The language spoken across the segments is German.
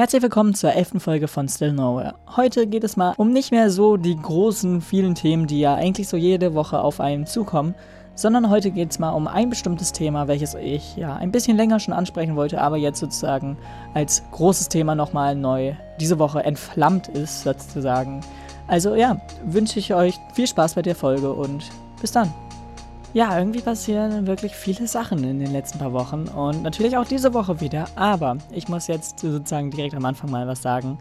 Herzlich willkommen zur elften Folge von Still Nowhere. Heute geht es mal um nicht mehr so die großen, vielen Themen, die ja eigentlich so jede Woche auf einen zukommen, sondern heute geht es mal um ein bestimmtes Thema, welches ich ja ein bisschen länger schon ansprechen wollte, aber jetzt sozusagen als großes Thema nochmal neu diese Woche entflammt ist, sozusagen. Also ja, wünsche ich euch viel Spaß bei der Folge und bis dann. Ja, irgendwie passieren wirklich viele Sachen in den letzten paar Wochen und natürlich auch diese Woche wieder, aber ich muss jetzt sozusagen direkt am Anfang mal was sagen.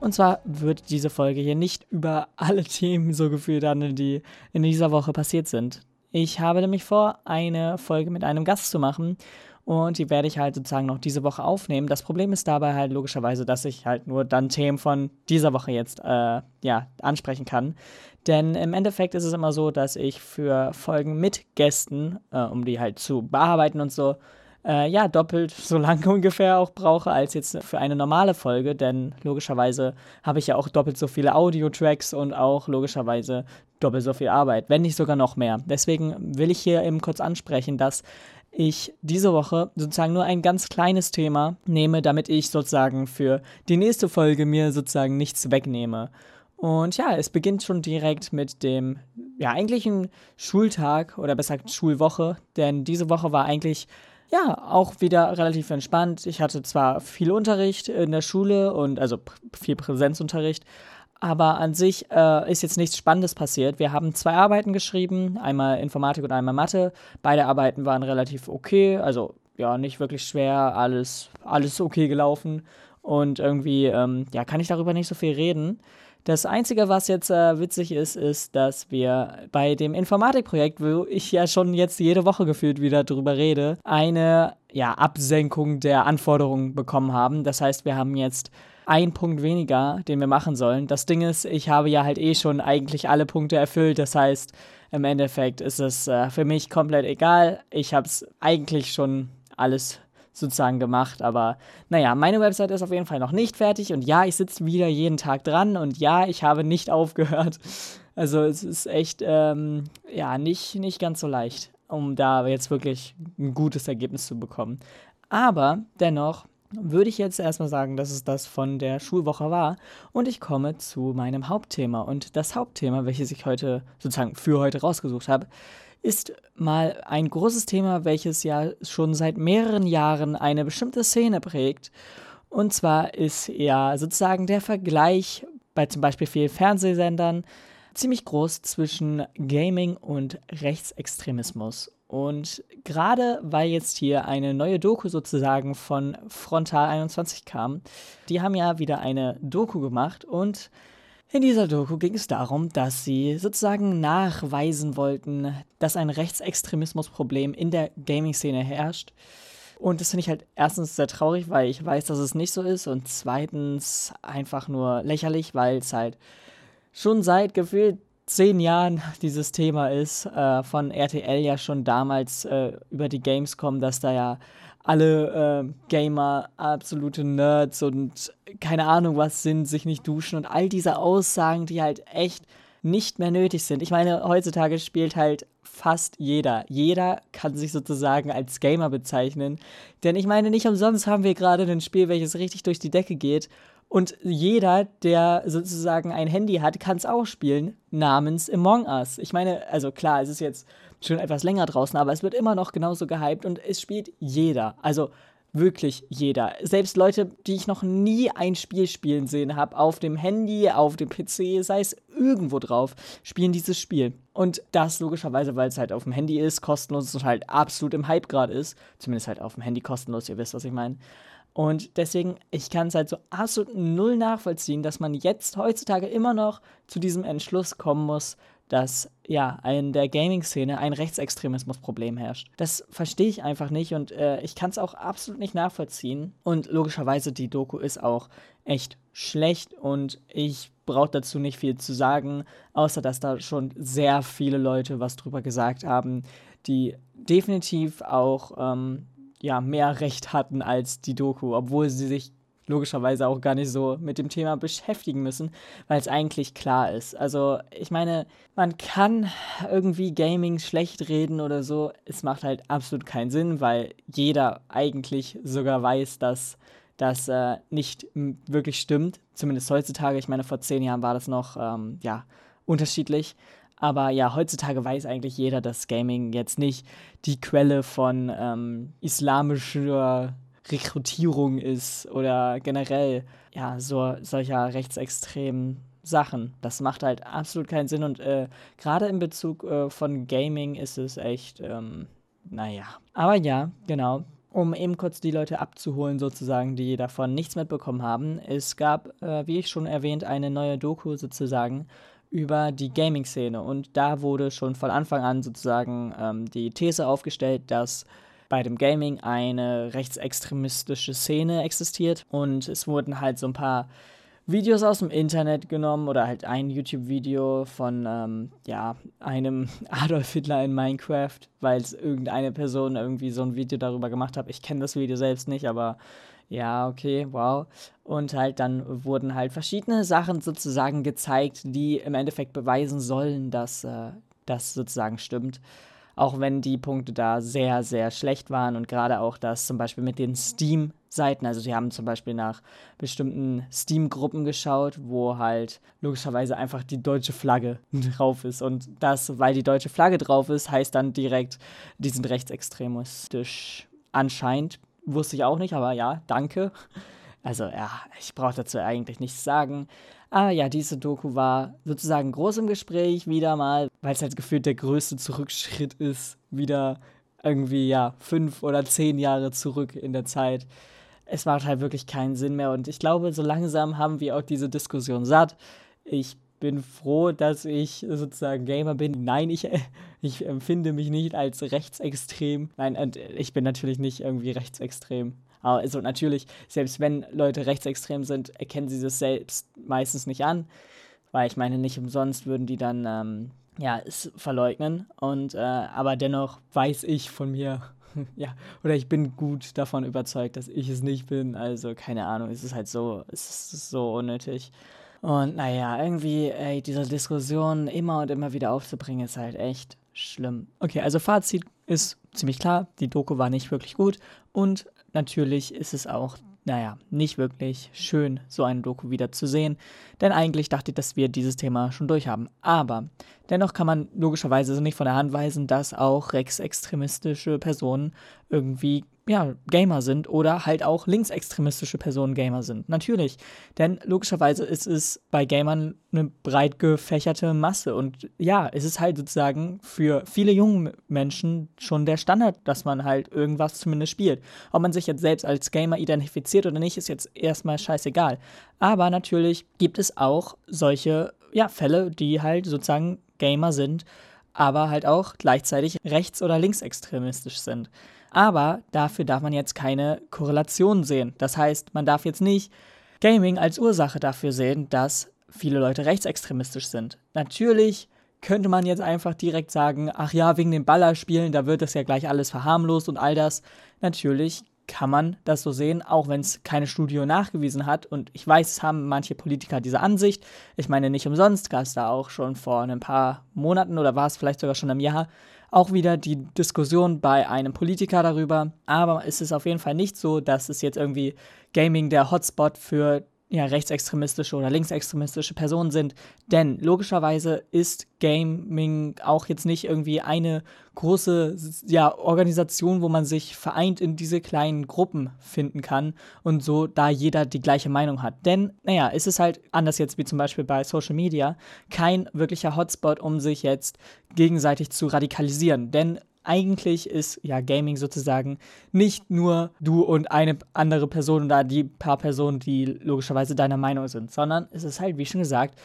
Und zwar wird diese Folge hier nicht über alle Themen so gefühlt an, die in dieser Woche passiert sind. Ich habe nämlich vor, eine Folge mit einem Gast zu machen und die werde ich halt sozusagen noch diese Woche aufnehmen. Das Problem ist dabei halt logischerweise, dass ich halt nur dann Themen von dieser Woche jetzt äh, ja, ansprechen kann. Denn im Endeffekt ist es immer so, dass ich für Folgen mit Gästen, äh, um die halt zu bearbeiten und so, äh, ja, doppelt so lange ungefähr auch brauche als jetzt für eine normale Folge, denn logischerweise habe ich ja auch doppelt so viele Audio-Tracks und auch logischerweise doppelt so viel Arbeit, wenn nicht sogar noch mehr. Deswegen will ich hier eben kurz ansprechen, dass ich diese Woche sozusagen nur ein ganz kleines Thema nehme, damit ich sozusagen für die nächste Folge mir sozusagen nichts wegnehme. Und ja, es beginnt schon direkt mit dem ja eigentlichen Schultag oder besser gesagt Schulwoche, denn diese Woche war eigentlich ja, auch wieder relativ entspannt. Ich hatte zwar viel Unterricht in der Schule und also viel Präsenzunterricht, aber an sich äh, ist jetzt nichts Spannendes passiert. Wir haben zwei Arbeiten geschrieben, einmal Informatik und einmal Mathe. Beide Arbeiten waren relativ okay, also ja, nicht wirklich schwer, alles, alles okay gelaufen. Und irgendwie, ähm, ja, kann ich darüber nicht so viel reden. Das Einzige, was jetzt äh, witzig ist, ist, dass wir bei dem Informatikprojekt, wo ich ja schon jetzt jede Woche gefühlt wieder drüber rede, eine ja, Absenkung der Anforderungen bekommen haben. Das heißt, wir haben jetzt ein Punkt weniger, den wir machen sollen. Das Ding ist, ich habe ja halt eh schon eigentlich alle Punkte erfüllt. Das heißt, im Endeffekt ist es äh, für mich komplett egal. Ich habe es eigentlich schon alles sozusagen gemacht. Aber naja, meine Website ist auf jeden Fall noch nicht fertig. Und ja, ich sitze wieder jeden Tag dran. Und ja, ich habe nicht aufgehört. Also es ist echt, ähm, ja, nicht, nicht ganz so leicht, um da jetzt wirklich ein gutes Ergebnis zu bekommen. Aber dennoch würde ich jetzt erstmal sagen, dass es das von der Schulwoche war. Und ich komme zu meinem Hauptthema. Und das Hauptthema, welches ich heute sozusagen für heute rausgesucht habe, ist mal ein großes Thema, welches ja schon seit mehreren Jahren eine bestimmte Szene prägt. Und zwar ist ja sozusagen der Vergleich bei zum Beispiel vielen Fernsehsendern ziemlich groß zwischen Gaming und Rechtsextremismus. Und gerade weil jetzt hier eine neue Doku sozusagen von Frontal 21 kam, die haben ja wieder eine Doku gemacht und in dieser Doku ging es darum, dass sie sozusagen nachweisen wollten, dass ein Rechtsextremismusproblem in der Gaming-Szene herrscht. Und das finde ich halt erstens sehr traurig, weil ich weiß, dass es nicht so ist. Und zweitens einfach nur lächerlich, weil es halt schon seit gefühlt zehn Jahren dieses Thema ist, äh, von RTL ja schon damals äh, über die Gamescom, dass da ja alle äh, Gamer absolute Nerds und keine Ahnung was sind, sich nicht duschen und all diese Aussagen, die halt echt nicht mehr nötig sind. Ich meine, heutzutage spielt halt fast jeder. Jeder kann sich sozusagen als Gamer bezeichnen. Denn ich meine, nicht umsonst haben wir gerade ein Spiel, welches richtig durch die Decke geht und jeder, der sozusagen ein Handy hat, kann es auch spielen, namens Among Us. Ich meine, also klar, es ist jetzt schon etwas länger draußen, aber es wird immer noch genauso gehypt und es spielt jeder. Also wirklich jeder. Selbst Leute, die ich noch nie ein Spiel spielen sehen habe, auf dem Handy, auf dem PC, sei es irgendwo drauf, spielen dieses Spiel. Und das logischerweise, weil es halt auf dem Handy ist, kostenlos und halt absolut im Hype gerade ist. Zumindest halt auf dem Handy kostenlos, ihr wisst, was ich meine. Und deswegen, ich kann es halt so absolut null nachvollziehen, dass man jetzt heutzutage immer noch zu diesem Entschluss kommen muss, dass ja in der Gaming-Szene ein Rechtsextremismus-Problem herrscht. Das verstehe ich einfach nicht und äh, ich kann es auch absolut nicht nachvollziehen. Und logischerweise, die Doku ist auch echt schlecht und ich brauche dazu nicht viel zu sagen, außer dass da schon sehr viele Leute was drüber gesagt haben, die definitiv auch ähm, ja, mehr Recht hatten als die Doku, obwohl sie sich logischerweise auch gar nicht so mit dem Thema beschäftigen müssen, weil es eigentlich klar ist. Also ich meine, man kann irgendwie Gaming schlecht reden oder so. Es macht halt absolut keinen Sinn, weil jeder eigentlich sogar weiß, dass das äh, nicht wirklich stimmt. Zumindest heutzutage. Ich meine, vor zehn Jahren war das noch ähm, ja, unterschiedlich. Aber ja, heutzutage weiß eigentlich jeder, dass Gaming jetzt nicht die Quelle von ähm, islamischer Rekrutierung ist oder generell ja so solcher rechtsextremen Sachen. Das macht halt absolut keinen Sinn und äh, gerade in Bezug äh, von Gaming ist es echt, ähm, naja. Aber ja, genau. Um eben kurz die Leute abzuholen, sozusagen, die davon nichts mitbekommen haben. Es gab, äh, wie ich schon erwähnt, eine neue Doku sozusagen über die Gaming-Szene. Und da wurde schon von Anfang an sozusagen ähm, die These aufgestellt, dass bei dem Gaming eine rechtsextremistische Szene existiert. Und es wurden halt so ein paar Videos aus dem Internet genommen oder halt ein YouTube-Video von ähm, ja, einem Adolf Hitler in Minecraft, weil es irgendeine Person irgendwie so ein Video darüber gemacht hat. Ich kenne das Video selbst nicht, aber ja, okay, wow. Und halt dann wurden halt verschiedene Sachen sozusagen gezeigt, die im Endeffekt beweisen sollen, dass äh, das sozusagen stimmt. Auch wenn die Punkte da sehr, sehr schlecht waren und gerade auch das zum Beispiel mit den Steam-Seiten, also sie haben zum Beispiel nach bestimmten Steam-Gruppen geschaut, wo halt logischerweise einfach die deutsche Flagge drauf ist. Und das, weil die deutsche Flagge drauf ist, heißt dann direkt, die sind rechtsextremistisch anscheinend, wusste ich auch nicht, aber ja, danke. Also ja, ich brauche dazu eigentlich nichts sagen. Aber ja, diese Doku war sozusagen groß im Gespräch, wieder mal, weil es halt gefühlt der größte Zurückschritt ist, wieder irgendwie, ja, fünf oder zehn Jahre zurück in der Zeit. Es macht halt wirklich keinen Sinn mehr und ich glaube, so langsam haben wir auch diese Diskussion satt. Ich bin froh, dass ich sozusagen Gamer bin. Nein, ich, ich empfinde mich nicht als rechtsextrem. Nein, und ich bin natürlich nicht irgendwie rechtsextrem. Also natürlich, selbst wenn Leute rechtsextrem sind, erkennen sie das selbst meistens nicht an, weil ich meine, nicht umsonst würden die dann ähm, ja, es verleugnen. Und äh, aber dennoch weiß ich von mir, ja, oder ich bin gut davon überzeugt, dass ich es nicht bin. Also keine Ahnung, es ist halt so, es ist so unnötig. Und naja, irgendwie, ey, diese Diskussion immer und immer wieder aufzubringen, ist halt echt schlimm. Okay, also Fazit ist ziemlich klar, die Doku war nicht wirklich gut und natürlich ist es auch, naja, nicht wirklich schön, so eine Doku wieder zu sehen, denn eigentlich dachte ich, dass wir dieses Thema schon durch haben. Aber dennoch kann man logischerweise nicht von der Hand weisen, dass auch rechtsextremistische Personen irgendwie ja, Gamer sind oder halt auch linksextremistische Personen Gamer sind. Natürlich. Denn logischerweise ist es bei Gamern eine breit gefächerte Masse. Und ja, es ist halt sozusagen für viele junge Menschen schon der Standard, dass man halt irgendwas zumindest spielt. Ob man sich jetzt selbst als Gamer identifiziert oder nicht, ist jetzt erstmal scheißegal. Aber natürlich gibt es auch solche ja, Fälle, die halt sozusagen Gamer sind, aber halt auch gleichzeitig rechts- oder linksextremistisch sind. Aber dafür darf man jetzt keine Korrelation sehen. Das heißt, man darf jetzt nicht Gaming als Ursache dafür sehen, dass viele Leute rechtsextremistisch sind. Natürlich könnte man jetzt einfach direkt sagen, ach ja, wegen den Ballerspielen, da wird das ja gleich alles verharmlost und all das. Natürlich kann man das so sehen, auch wenn es keine Studie nachgewiesen hat. Und ich weiß, es haben manche Politiker diese Ansicht. Ich meine, nicht umsonst gab es da auch schon vor ein paar Monaten oder war es vielleicht sogar schon im Jahr auch wieder die Diskussion bei einem Politiker darüber. Aber es ist auf jeden Fall nicht so, dass es jetzt irgendwie Gaming der Hotspot für ja, rechtsextremistische oder linksextremistische Personen sind. Denn logischerweise ist Gaming auch jetzt nicht irgendwie eine große ja, Organisation, wo man sich vereint in diese kleinen Gruppen finden kann und so da jeder die gleiche Meinung hat. Denn, naja, es ist halt anders jetzt wie zum Beispiel bei Social Media kein wirklicher Hotspot, um sich jetzt gegenseitig zu radikalisieren. Denn eigentlich ist ja Gaming sozusagen nicht nur du und eine andere Person oder die paar Personen, die logischerweise deiner Meinung sind, sondern es ist halt, wie schon gesagt,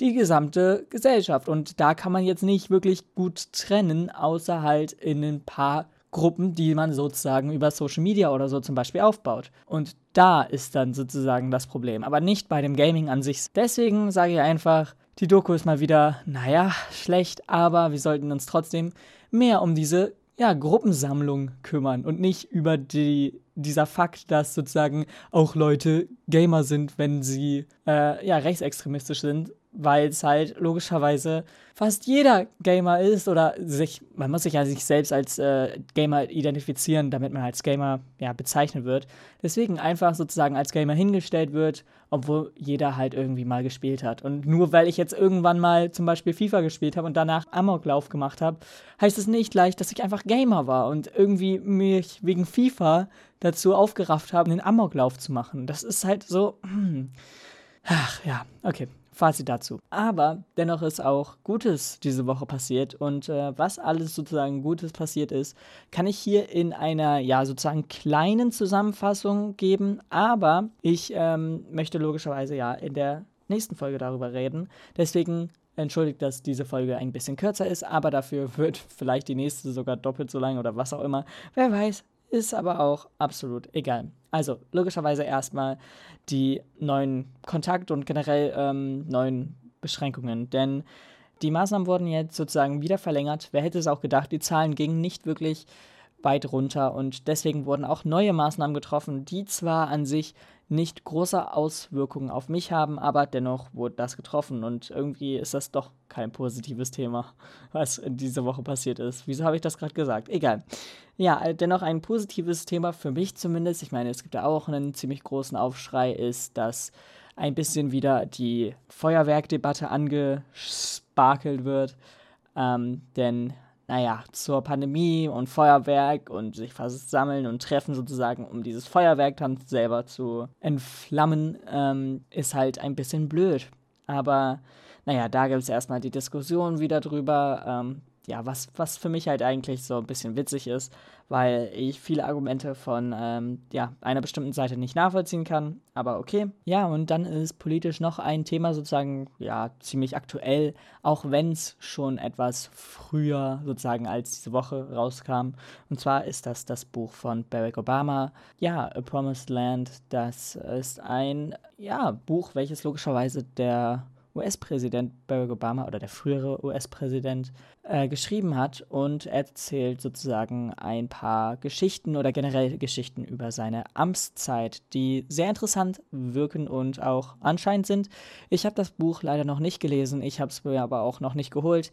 die gesamte Gesellschaft. Und da kann man jetzt nicht wirklich gut trennen, außer halt in ein paar Gruppen, die man sozusagen über Social Media oder so zum Beispiel aufbaut. Und da ist dann sozusagen das Problem, aber nicht bei dem Gaming an sich. Deswegen sage ich einfach, die Doku ist mal wieder, naja, schlecht, aber wir sollten uns trotzdem mehr um diese ja, Gruppensammlung kümmern und nicht über die, dieser Fakt, dass sozusagen auch Leute Gamer sind, wenn sie äh, ja, rechtsextremistisch sind, weil es halt logischerweise fast jeder Gamer ist oder sich, man muss sich ja sich selbst als äh, Gamer identifizieren, damit man als Gamer ja, bezeichnet wird. Deswegen einfach sozusagen als Gamer hingestellt wird, obwohl jeder halt irgendwie mal gespielt hat. Und nur weil ich jetzt irgendwann mal zum Beispiel FIFA gespielt habe und danach Amoklauf gemacht habe, heißt es nicht gleich, dass ich einfach Gamer war und irgendwie mich wegen FIFA dazu aufgerafft habe, einen Amoklauf zu machen. Das ist halt so. Hm. Ach ja, okay. Fazit dazu. Aber dennoch ist auch Gutes diese Woche passiert und äh, was alles sozusagen Gutes passiert ist, kann ich hier in einer ja sozusagen kleinen Zusammenfassung geben. Aber ich ähm, möchte logischerweise ja in der nächsten Folge darüber reden. Deswegen entschuldigt, dass diese Folge ein bisschen kürzer ist, aber dafür wird vielleicht die nächste sogar doppelt so lang oder was auch immer. Wer weiß, ist aber auch absolut egal. Also logischerweise erstmal die neuen Kontakt- und generell ähm, neuen Beschränkungen, denn die Maßnahmen wurden jetzt sozusagen wieder verlängert. Wer hätte es auch gedacht, die Zahlen gingen nicht wirklich weit runter und deswegen wurden auch neue Maßnahmen getroffen, die zwar an sich nicht große Auswirkungen auf mich haben, aber dennoch wurde das getroffen und irgendwie ist das doch kein positives Thema, was diese Woche passiert ist. Wieso habe ich das gerade gesagt? Egal. Ja, dennoch ein positives Thema für mich zumindest. Ich meine, es gibt ja auch einen ziemlich großen Aufschrei, ist, dass ein bisschen wieder die Feuerwerkdebatte angesparkelt wird. Ähm, denn naja, zur Pandemie und Feuerwerk und sich versammeln und treffen sozusagen, um dieses Feuerwerk dann selber zu entflammen, ähm, ist halt ein bisschen blöd. Aber naja, da gibt es erstmal die Diskussion wieder drüber. Ähm, ja, was, was für mich halt eigentlich so ein bisschen witzig ist, weil ich viele Argumente von ähm, ja, einer bestimmten Seite nicht nachvollziehen kann. Aber okay. Ja, und dann ist politisch noch ein Thema sozusagen ja ziemlich aktuell, auch wenn es schon etwas früher sozusagen als diese Woche rauskam. Und zwar ist das das Buch von Barack Obama, ja, A Promised Land. Das ist ein ja, Buch, welches logischerweise der US-Präsident Barack Obama oder der frühere US-Präsident äh, geschrieben hat und erzählt sozusagen ein paar Geschichten oder generell Geschichten über seine Amtszeit, die sehr interessant wirken und auch anscheinend sind. Ich habe das Buch leider noch nicht gelesen, ich habe es mir aber auch noch nicht geholt,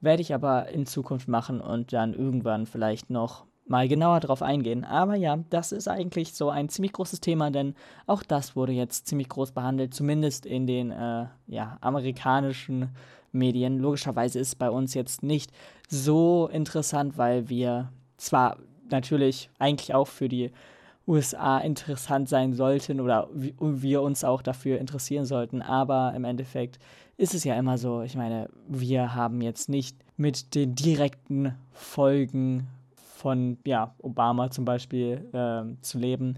werde ich aber in Zukunft machen und dann irgendwann vielleicht noch mal genauer drauf eingehen. Aber ja, das ist eigentlich so ein ziemlich großes Thema, denn auch das wurde jetzt ziemlich groß behandelt, zumindest in den äh, ja, amerikanischen Medien. Logischerweise ist es bei uns jetzt nicht so interessant, weil wir zwar natürlich eigentlich auch für die USA interessant sein sollten oder wir uns auch dafür interessieren sollten, aber im Endeffekt ist es ja immer so, ich meine, wir haben jetzt nicht mit den direkten Folgen von ja, Obama zum Beispiel äh, zu leben.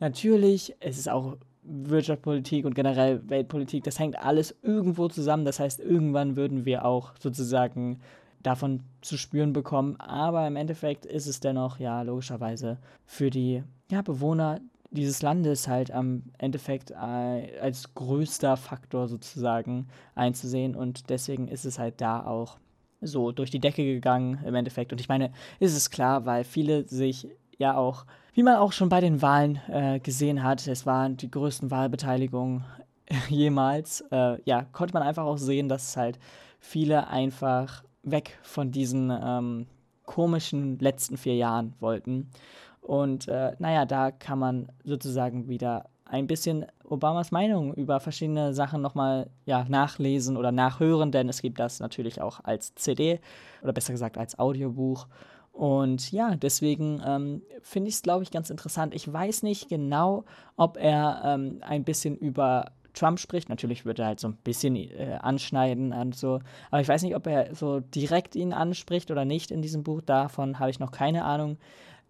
Natürlich, es ist auch Wirtschaftspolitik und generell Weltpolitik, das hängt alles irgendwo zusammen. Das heißt, irgendwann würden wir auch sozusagen davon zu spüren bekommen. Aber im Endeffekt ist es dennoch, ja, logischerweise für die ja, Bewohner dieses Landes halt am Endeffekt äh, als größter Faktor sozusagen einzusehen. Und deswegen ist es halt da auch so durch die Decke gegangen im Endeffekt. Und ich meine, ist es klar, weil viele sich ja auch, wie man auch schon bei den Wahlen äh, gesehen hat, es waren die größten Wahlbeteiligungen jemals, äh, ja, konnte man einfach auch sehen, dass halt viele einfach weg von diesen ähm, komischen letzten vier Jahren wollten. Und äh, naja, da kann man sozusagen wieder ein bisschen Obamas Meinung über verschiedene Sachen nochmal ja, nachlesen oder nachhören, denn es gibt das natürlich auch als CD oder besser gesagt als Audiobuch. Und ja, deswegen ähm, finde ich es, glaube ich, ganz interessant. Ich weiß nicht genau, ob er ähm, ein bisschen über Trump spricht. Natürlich wird er halt so ein bisschen äh, anschneiden und so. Aber ich weiß nicht, ob er so direkt ihn anspricht oder nicht in diesem Buch. Davon habe ich noch keine Ahnung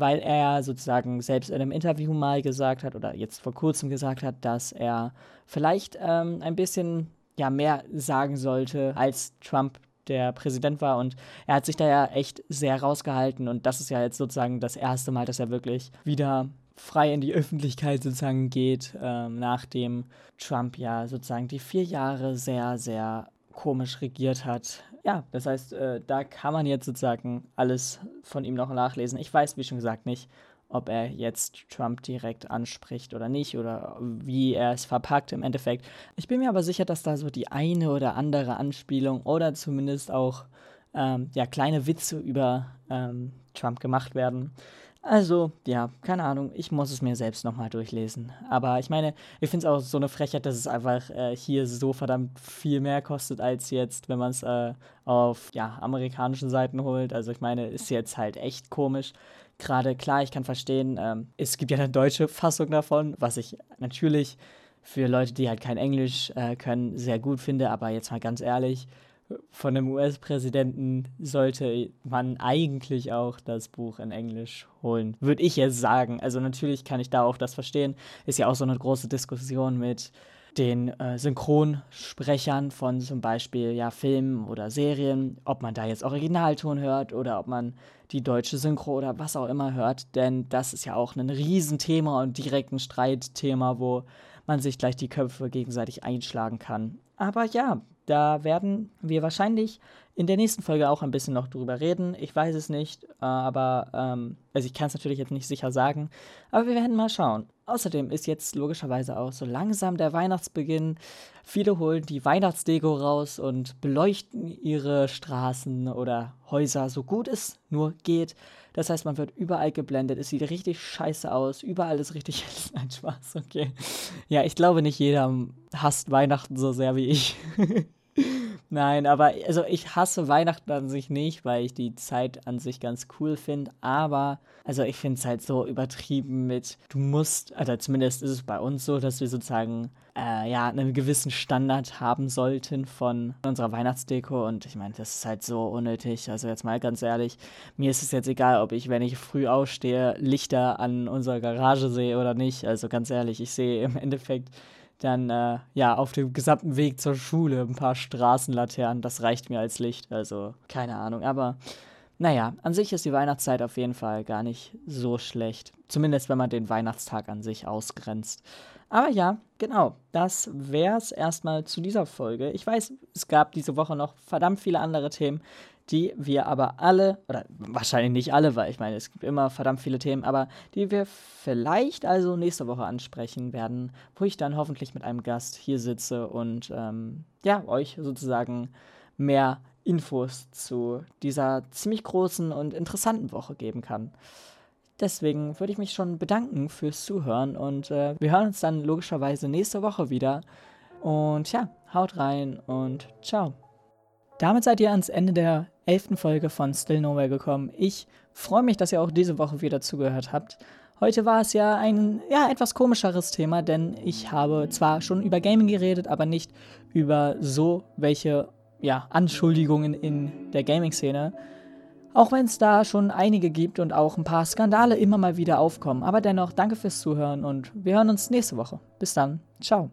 weil er sozusagen selbst in einem Interview mal gesagt hat oder jetzt vor kurzem gesagt hat, dass er vielleicht ähm, ein bisschen ja, mehr sagen sollte, als Trump der Präsident war. Und er hat sich da ja echt sehr rausgehalten. Und das ist ja jetzt sozusagen das erste Mal, dass er wirklich wieder frei in die Öffentlichkeit sozusagen geht, ähm, nachdem Trump ja sozusagen die vier Jahre sehr, sehr komisch regiert hat ja, das heißt, äh, da kann man jetzt sozusagen alles von ihm noch nachlesen. Ich weiß, wie schon gesagt, nicht, ob er jetzt Trump direkt anspricht oder nicht oder wie er es verpackt im Endeffekt. Ich bin mir aber sicher, dass da so die eine oder andere Anspielung oder zumindest auch ähm, ja, kleine Witze über ähm, Trump gemacht werden. Also, ja, keine Ahnung, ich muss es mir selbst nochmal durchlesen. Aber ich meine, ich finde es auch so eine Frechheit, dass es einfach äh, hier so verdammt viel mehr kostet als jetzt, wenn man es äh, auf ja, amerikanischen Seiten holt. Also ich meine, ist jetzt halt echt komisch. Gerade klar, ich kann verstehen, ähm, es gibt ja eine deutsche Fassung davon, was ich natürlich für Leute, die halt kein Englisch äh, können, sehr gut finde. Aber jetzt mal ganz ehrlich, von einem US-Präsidenten sollte man eigentlich auch das Buch in Englisch holen, würde ich jetzt sagen. Also natürlich kann ich da auch das verstehen. Ist ja auch so eine große Diskussion mit den äh, Synchronsprechern von zum Beispiel ja, Filmen oder Serien, ob man da jetzt Originalton hört oder ob man die deutsche Synchro oder was auch immer hört. Denn das ist ja auch ein Riesenthema und direkt ein Streitthema, wo man sich gleich die Köpfe gegenseitig einschlagen kann. Aber ja, da werden wir wahrscheinlich in der nächsten Folge auch ein bisschen noch drüber reden. Ich weiß es nicht, äh, aber ähm, also ich kann es natürlich jetzt nicht sicher sagen, aber wir werden mal schauen. Außerdem ist jetzt logischerweise auch so langsam der Weihnachtsbeginn. Viele holen die Weihnachtsdeko raus und beleuchten ihre Straßen oder Häuser so gut es nur geht. Das heißt, man wird überall geblendet. Es sieht richtig scheiße aus. Überall ist richtig ein Spaß. Okay. Ja, ich glaube nicht jeder hasst Weihnachten so sehr wie ich. Nein, aber also ich hasse Weihnachten an sich nicht, weil ich die Zeit an sich ganz cool finde. Aber also ich finde es halt so übertrieben mit, du musst, also zumindest ist es bei uns so, dass wir sozusagen äh, ja einen gewissen Standard haben sollten von unserer Weihnachtsdeko. Und ich meine, das ist halt so unnötig. Also jetzt mal ganz ehrlich, mir ist es jetzt egal, ob ich, wenn ich früh aufstehe, Lichter an unserer Garage sehe oder nicht. Also ganz ehrlich, ich sehe im Endeffekt dann äh, ja auf dem gesamten Weg zur Schule ein paar Straßenlaternen. Das reicht mir als Licht. Also keine Ahnung. Aber naja, an sich ist die Weihnachtszeit auf jeden Fall gar nicht so schlecht. Zumindest wenn man den Weihnachtstag an sich ausgrenzt. Aber ja, genau, das wäre es erstmal zu dieser Folge. Ich weiß, es gab diese Woche noch verdammt viele andere Themen, die wir aber alle, oder wahrscheinlich nicht alle, weil ich meine, es gibt immer verdammt viele Themen, aber die wir vielleicht also nächste Woche ansprechen werden, wo ich dann hoffentlich mit einem Gast hier sitze und ähm, ja, euch sozusagen mehr Infos zu dieser ziemlich großen und interessanten Woche geben kann. Deswegen würde ich mich schon bedanken fürs Zuhören und äh, wir hören uns dann logischerweise nächste Woche wieder. Und ja, haut rein und ciao. Damit seid ihr ans Ende der elften Folge von Still Nowhere gekommen. Ich freue mich, dass ihr auch diese Woche wieder zugehört habt. Heute war es ja ein ja, etwas komischeres Thema, denn ich habe zwar schon über Gaming geredet, aber nicht über so welche ja, Anschuldigungen in der Gaming-Szene. Auch wenn es da schon einige gibt und auch ein paar Skandale immer mal wieder aufkommen. Aber dennoch, danke fürs Zuhören und wir hören uns nächste Woche. Bis dann. Ciao.